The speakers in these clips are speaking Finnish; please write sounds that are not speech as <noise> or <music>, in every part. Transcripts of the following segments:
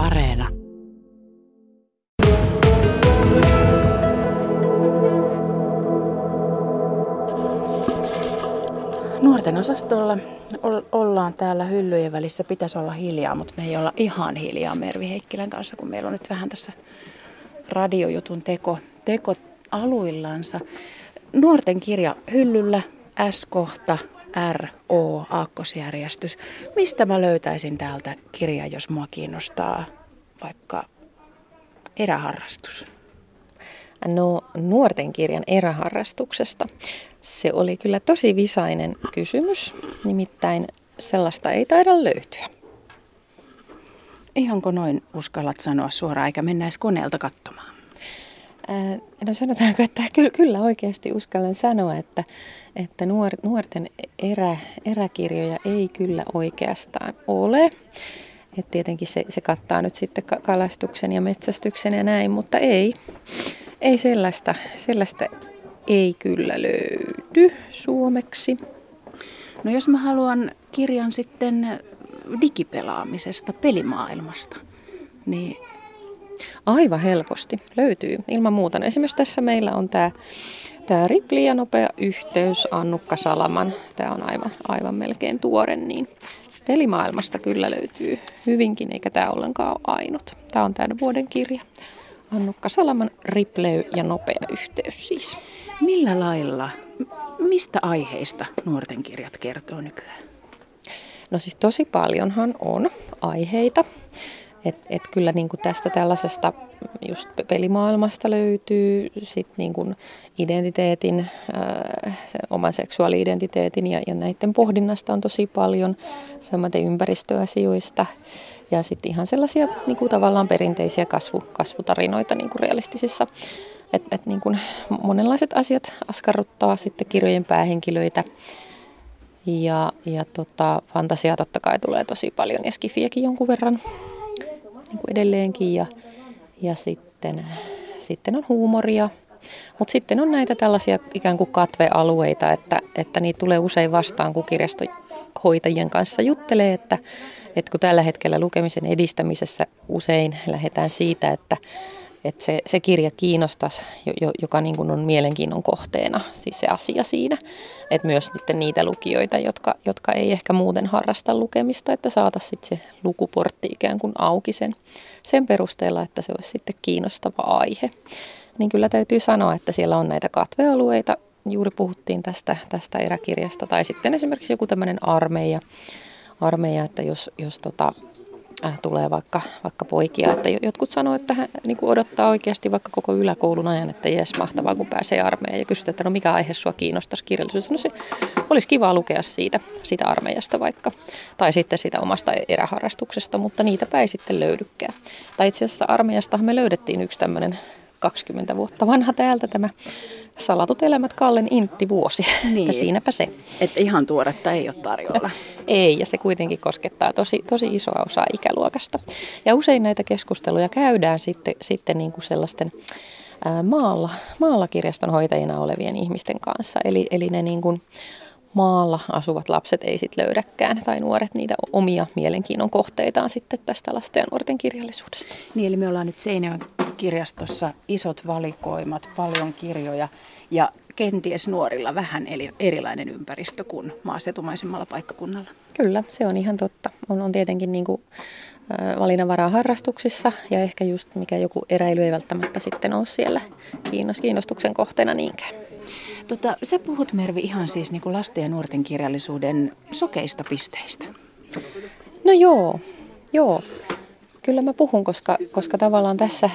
Areena. Nuorten osastolla ollaan täällä hyllyjen välissä. Pitäisi olla hiljaa, mutta me ei olla ihan hiljaa Mervi Heikkilän kanssa, kun meillä on nyt vähän tässä radiojutun teko, teko aluillansa. Nuorten kirja hyllyllä, S-kohta, R, O, aakkosjärjestys. Mistä mä löytäisin täältä kirjaa, jos mua kiinnostaa vaikka eräharrastus? No nuorten kirjan eräharrastuksesta. Se oli kyllä tosi visainen kysymys, nimittäin sellaista ei taida löytyä. Ihanko noin uskallat sanoa suoraan, eikä mennä koneelta katsomaan? No sanotaanko, että kyllä oikeasti uskallan sanoa, että, että nuor, nuorten erä, eräkirjoja ei kyllä oikeastaan ole. Et tietenkin se, se kattaa nyt sitten kalastuksen ja metsästyksen ja näin, mutta ei, ei sellaista, sellaista ei kyllä löydy suomeksi. No jos mä haluan kirjan sitten digipelaamisesta, pelimaailmasta, niin Aivan helposti löytyy ilman muuta. No esimerkiksi tässä meillä on tämä tämä Ripli ja nopea yhteys Annukka Salaman. Tämä on aivan, aivan melkein tuore, niin pelimaailmasta kyllä löytyy hyvinkin, eikä tämä ollenkaan ole ainut. Tämä on tämän vuoden kirja. Annukka Salaman Ripley ja nopea yhteys siis. Millä lailla, mistä aiheista nuorten kirjat kertoo nykyään? No siis tosi paljonhan on aiheita. Et, et kyllä niin kuin tästä tällaisesta just pelimaailmasta löytyy sit niin kuin identiteetin, ää, oman seksuaali-identiteetin ja, ja näiden pohdinnasta on tosi paljon, samaten ympäristöasioista. Ja sitten ihan sellaisia niin kuin tavallaan perinteisiä kasvu, kasvutarinoita niin kuin realistisissa. Et, et niin kuin monenlaiset asiat askarruttaa sitten kirjojen päähenkilöitä. Ja, ja tota, fantasiaa totta kai tulee tosi paljon ja skifiäkin jonkun verran niin kuin edelleenkin ja, ja sitten, sitten on huumoria. Mutta sitten on näitä tällaisia ikään kuin katvealueita, että, että niitä tulee usein vastaan, kun kirjastohoitajien kanssa juttelee, että, että kun tällä hetkellä lukemisen edistämisessä usein lähdetään siitä, että, että se, se kirja kiinnostaisi, joka niin kuin on mielenkiinnon kohteena, siis se asia siinä. Että myös niitä lukijoita, jotka, jotka ei ehkä muuten harrasta lukemista, että saataisiin sitten se lukuportti ikään kuin auki sen, sen perusteella, että se olisi sitten kiinnostava aihe. Niin kyllä täytyy sanoa, että siellä on näitä katvealueita, juuri puhuttiin tästä, tästä eräkirjasta, tai sitten esimerkiksi joku tämmöinen armeija, armeija, että jos, jos tota, tulee vaikka, vaikka poikia. Että jotkut sanoo, että hän niin odottaa oikeasti vaikka koko yläkoulun ajan, että jes mahtavaa kun pääsee armeijaan. Ja kysytään, että no mikä aihe sua kiinnostaisi kirjallisuudessa. No se olisi kiva lukea siitä, siitä armeijasta vaikka. Tai sitten siitä omasta eräharrastuksesta, mutta niitä ei sitten löydykään. Tai itse asiassa armeijasta me löydettiin yksi tämmöinen 20 vuotta vanha täältä tämä Salatut elämät Kallen Intti-vuosi. <laughs> Niin. Että siinäpä se. Että ihan tuoretta ei ole tarjolla. <laughs> ei, ja se kuitenkin koskettaa tosi, tosi isoa osaa ikäluokasta. Ja usein näitä keskusteluja käydään sitten, sitten niin kuin sellaisten maalla, maalla kirjastonhoitajina olevien ihmisten kanssa. Eli, eli ne niin kuin, maalla asuvat lapset ei sitten löydäkään tai nuoret niitä omia mielenkiinnon kohteitaan sitten tästä lasten ja nuorten kirjallisuudesta. Niin, eli me ollaan nyt Seinäjoen kirjastossa isot valikoimat, paljon kirjoja ja kenties nuorilla vähän erilainen ympäristö kuin maaseutumaisemmalla paikkakunnalla. Kyllä, se on ihan totta. On, on tietenkin niin kuin, valinnanvaraa harrastuksissa ja ehkä just mikä joku eräily ei välttämättä sitten ole siellä kiinnostuksen kohteena niinkään. Tota, sä puhut Mervi ihan siis niin kuin lasten ja nuorten kirjallisuuden sokeista pisteistä. No joo, joo. Kyllä mä puhun, koska, koska tavallaan tässä,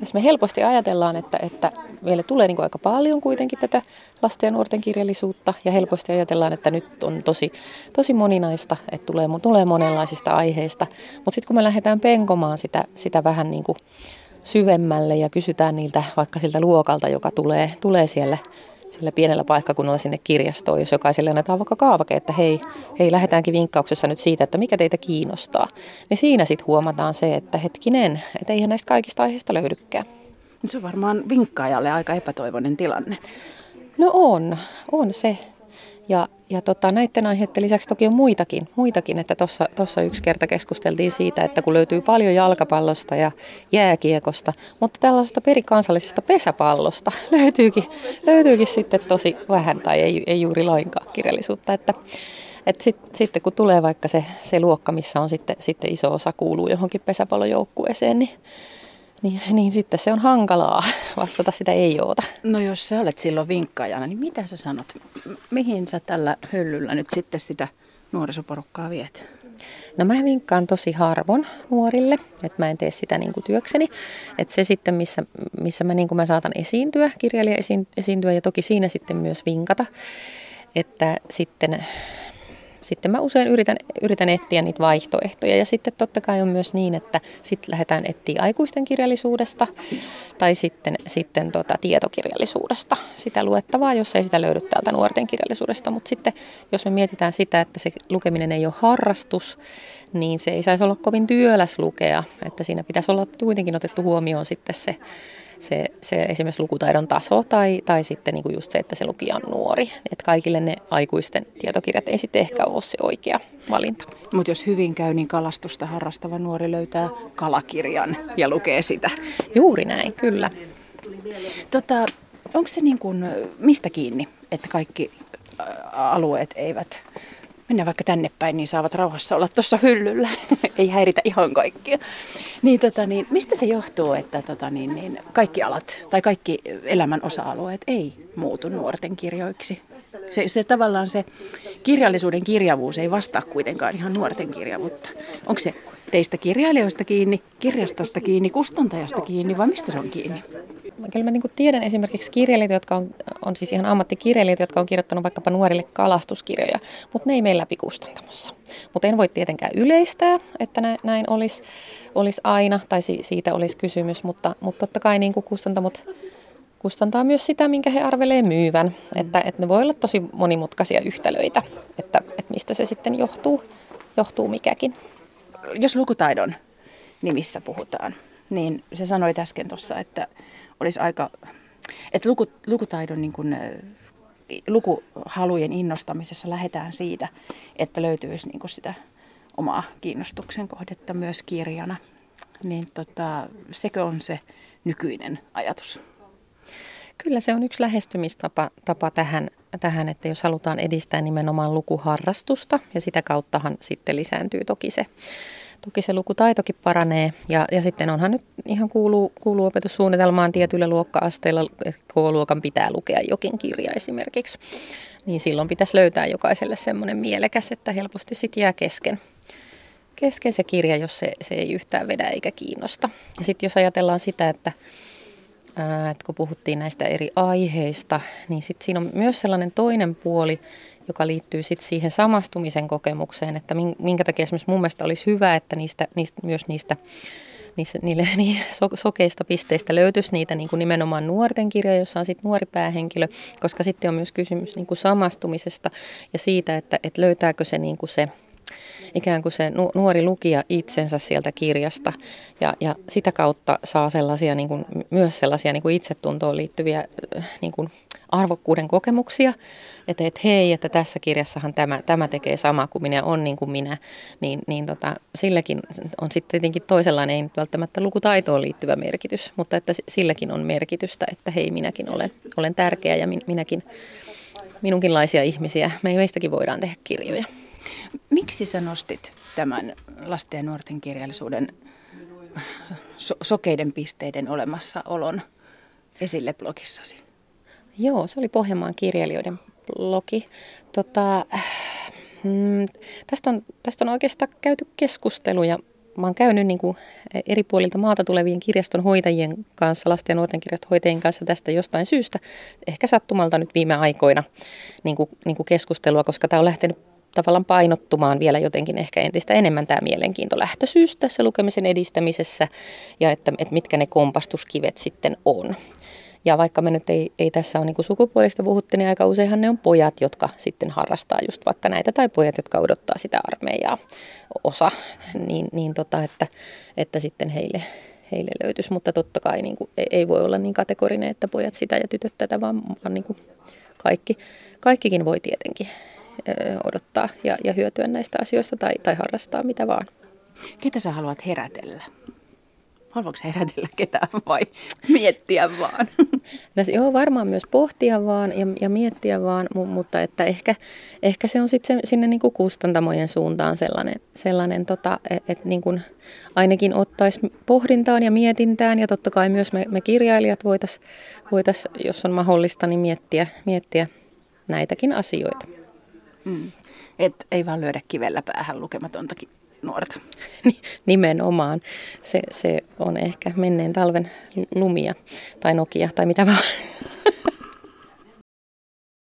tässä me helposti ajatellaan, että, että meille tulee niin kuin aika paljon kuitenkin tätä lasten ja nuorten kirjallisuutta ja helposti ajatellaan, että nyt on tosi, tosi moninaista, että tulee, tulee monenlaisista aiheista. Mutta sitten kun me lähdetään penkomaan sitä, sitä vähän niin kuin syvemmälle ja kysytään niiltä vaikka siltä luokalta, joka tulee, tulee siellä sillä pienellä paikkakunnalla sinne kirjastoon, jos jokaiselle annetaan vaikka kaavake, että hei, hei, lähdetäänkin vinkkauksessa nyt siitä, että mikä teitä kiinnostaa. Niin siinä sitten huomataan se, että hetkinen, että eihän näistä kaikista aiheista löydykään. Se on varmaan vinkkaajalle aika epätoivoinen tilanne. No on, on se. Ja, ja tota, näiden aiheiden lisäksi toki on muitakin, muitakin että tuossa yksi kerta keskusteltiin siitä, että kun löytyy paljon jalkapallosta ja jääkiekosta, mutta tällaisesta perikansallisesta pesäpallosta <laughs> löytyykin, löytyykin sitten tosi vähän tai ei, ei juuri lainkaan kirjallisuutta. Että, et sit, sitten kun tulee vaikka se, se luokka, missä on sitten, sitten iso osa kuuluu johonkin pesäpallojoukkueeseen, niin niin, niin sitten se on hankalaa <laughs> vastata sitä ei oota. No jos sä olet silloin vinkkaajana, niin mitä sä sanot? Mihin sä tällä hyllyllä nyt sitten sitä nuorisoporukkaa viet? No mä vinkkaan tosi harvon nuorille, että mä en tee sitä niin kuin työkseni. Että se sitten, missä, missä mä, niin kuin mä saatan esiintyä, kirjailija esiintyä ja toki siinä sitten myös vinkata. Että sitten sitten mä usein yritän, yritän etsiä niitä vaihtoehtoja. Ja sitten totta kai on myös niin, että sitten lähdetään etsiä aikuisten kirjallisuudesta tai sitten, sitten tota tietokirjallisuudesta sitä luettavaa, jos ei sitä löydy täältä nuorten kirjallisuudesta. Mutta sitten jos me mietitään sitä, että se lukeminen ei ole harrastus, niin se ei saisi olla kovin työläs lukea. Että siinä pitäisi olla kuitenkin otettu huomioon sitten se se, se esimerkiksi lukutaidon taso tai, tai sitten niin kuin just se, että se lukija on nuori. Että kaikille ne aikuisten tietokirjat ei sitten ehkä ole se oikea valinta. Mutta jos hyvin käy, niin kalastusta harrastava nuori löytää kalakirjan ja lukee sitä. Juuri näin, kyllä. Tota, onko se niin kuin, mistä kiinni, että kaikki alueet eivät mennä vaikka tänne päin, niin saavat rauhassa olla tuossa hyllyllä. <laughs> Ei häiritä ihan kaikkia. Niin, tota, niin, mistä se johtuu, että tota, niin, niin, kaikki alat tai kaikki elämän osa-alueet ei muutu nuorten kirjoiksi? Se, se tavallaan se kirjallisuuden kirjavuus ei vastaa kuitenkaan ihan nuorten kirjavuutta. Onko se teistä kirjailijoista kiinni, kirjastosta kiinni, kustantajasta kiinni vai mistä se on kiinni? Kyllä mä niin tiedän esimerkiksi kirjailijoita, jotka on, on siis ihan ammattikirjailijoita, jotka on kirjoittanut vaikkapa nuorille kalastuskirjoja, mutta ne ei mene läpi kustantamossa. Mutta en voi tietenkään yleistää, että näin olisi, olisi aina, tai siitä olisi kysymys, mutta, mutta totta kai niin kuin kustantamot kustantaa myös sitä, minkä he arvelee myyvän. Että, että ne voi olla tosi monimutkaisia yhtälöitä, että, että mistä se sitten johtuu, johtuu mikäkin. Jos lukutaidon nimissä puhutaan, niin se sanoi äsken tuossa, että olisi aika, että luku, lukutaidon niin kuin, lukuhalujen innostamisessa lähdetään siitä, että löytyisi niin kuin sitä omaa kiinnostuksen kohdetta myös kirjana. Niin tota, sekö on se nykyinen ajatus? Kyllä se on yksi lähestymistapa tapa tähän, tähän, että jos halutaan edistää nimenomaan lukuharrastusta ja sitä kauttahan sitten lisääntyy toki se toki se lukutaitokin paranee. Ja, ja sitten onhan nyt ihan kuuluu, kuuluu opetussuunnitelmaan tietyillä luokka-asteilla, K-luokan pitää lukea jokin kirja esimerkiksi. Niin silloin pitäisi löytää jokaiselle semmoinen mielekäs, että helposti sitten jää kesken, kesken se kirja, jos se, se ei yhtään vedä eikä kiinnosta. Ja sitten jos ajatellaan sitä, että että kun puhuttiin näistä eri aiheista, niin sitten siinä on myös sellainen toinen puoli, joka liittyy sit siihen samastumisen kokemukseen, että minkä takia esimerkiksi mun mielestä olisi hyvä, että niistä, niistä myös niistä niissä, niille <laughs> niin so, sokeista pisteistä löytyisi niitä niin kuin nimenomaan nuorten kirjoja, jossa on sitten nuori päähenkilö, koska sitten on myös kysymys niin kuin samastumisesta ja siitä, että, että löytääkö se, niin kuin se ikään kuin se nuori lukija itsensä sieltä kirjasta. Ja, ja sitä kautta saa sellaisia niin kuin, myös sellaisia niin kuin itsetuntoon liittyviä niin kuin arvokkuuden kokemuksia, että, että hei, että tässä kirjassahan tämä, tämä tekee sama kuin minä, on niin kuin minä, niin, niin tota, silläkin on sitten tietenkin toisenlainen, ei nyt välttämättä lukutaitoon liittyvä merkitys, mutta että silläkin on merkitystä, että hei, minäkin olen, olen tärkeä ja minäkin, minunkinlaisia ihmisiä, me meistäkin voidaan tehdä kirjoja. Miksi sä nostit tämän lasten ja nuorten kirjallisuuden so- sokeiden pisteiden olemassaolon esille blogissasi? Joo, se oli Pohjanmaan kirjailijoiden blogi. Tota, mm, tästä, on, tästä on oikeastaan käyty keskusteluja. Mä oon käynyt niin kuin eri puolilta maata tulevien kirjaston hoitajien kanssa, lasten ja nuorten kirjaston hoitajien kanssa tästä jostain syystä, ehkä sattumalta nyt viime aikoina niin kuin, niin kuin keskustelua, koska tämä on lähtenyt tavallaan painottumaan vielä jotenkin ehkä entistä enemmän tämä mielenkiinto lähtöisyys tässä lukemisen edistämisessä ja että, että mitkä ne kompastuskivet sitten on. Ja vaikka me nyt ei, ei tässä ole niin sukupuolista puhuttu, niin aika useinhan ne on pojat, jotka sitten harrastaa just vaikka näitä, tai pojat, jotka odottaa sitä armeijaa osa, niin, niin tota, että, että sitten heille, heille löytyisi. Mutta totta kai niin kuin, ei voi olla niin kategorinen, että pojat sitä ja tytöt tätä, vaan, vaan niin kuin kaikki, kaikkikin voi tietenkin odottaa ja, ja hyötyä näistä asioista tai, tai harrastaa mitä vaan. Ketä sä haluat herätellä? Haluatko herätellä ketään vai miettiä vaan? <laughs> No, joo, varmaan myös pohtia vaan ja, ja miettiä vaan, mutta että ehkä, ehkä se on sitten sinne niin kuin kustantamojen suuntaan sellainen, sellainen tota, että et niin kuin ainakin ottaisi pohdintaan ja mietintään ja totta kai myös me, me kirjailijat voitaisiin, voitais, jos on mahdollista, niin miettiä, miettiä näitäkin asioita. Mm. Et ei vaan lyödä kivellä päähän lukematontakin nuorta. Nimenomaan. Se, se on ehkä menneen talven lumia tai Nokia tai mitä vaan.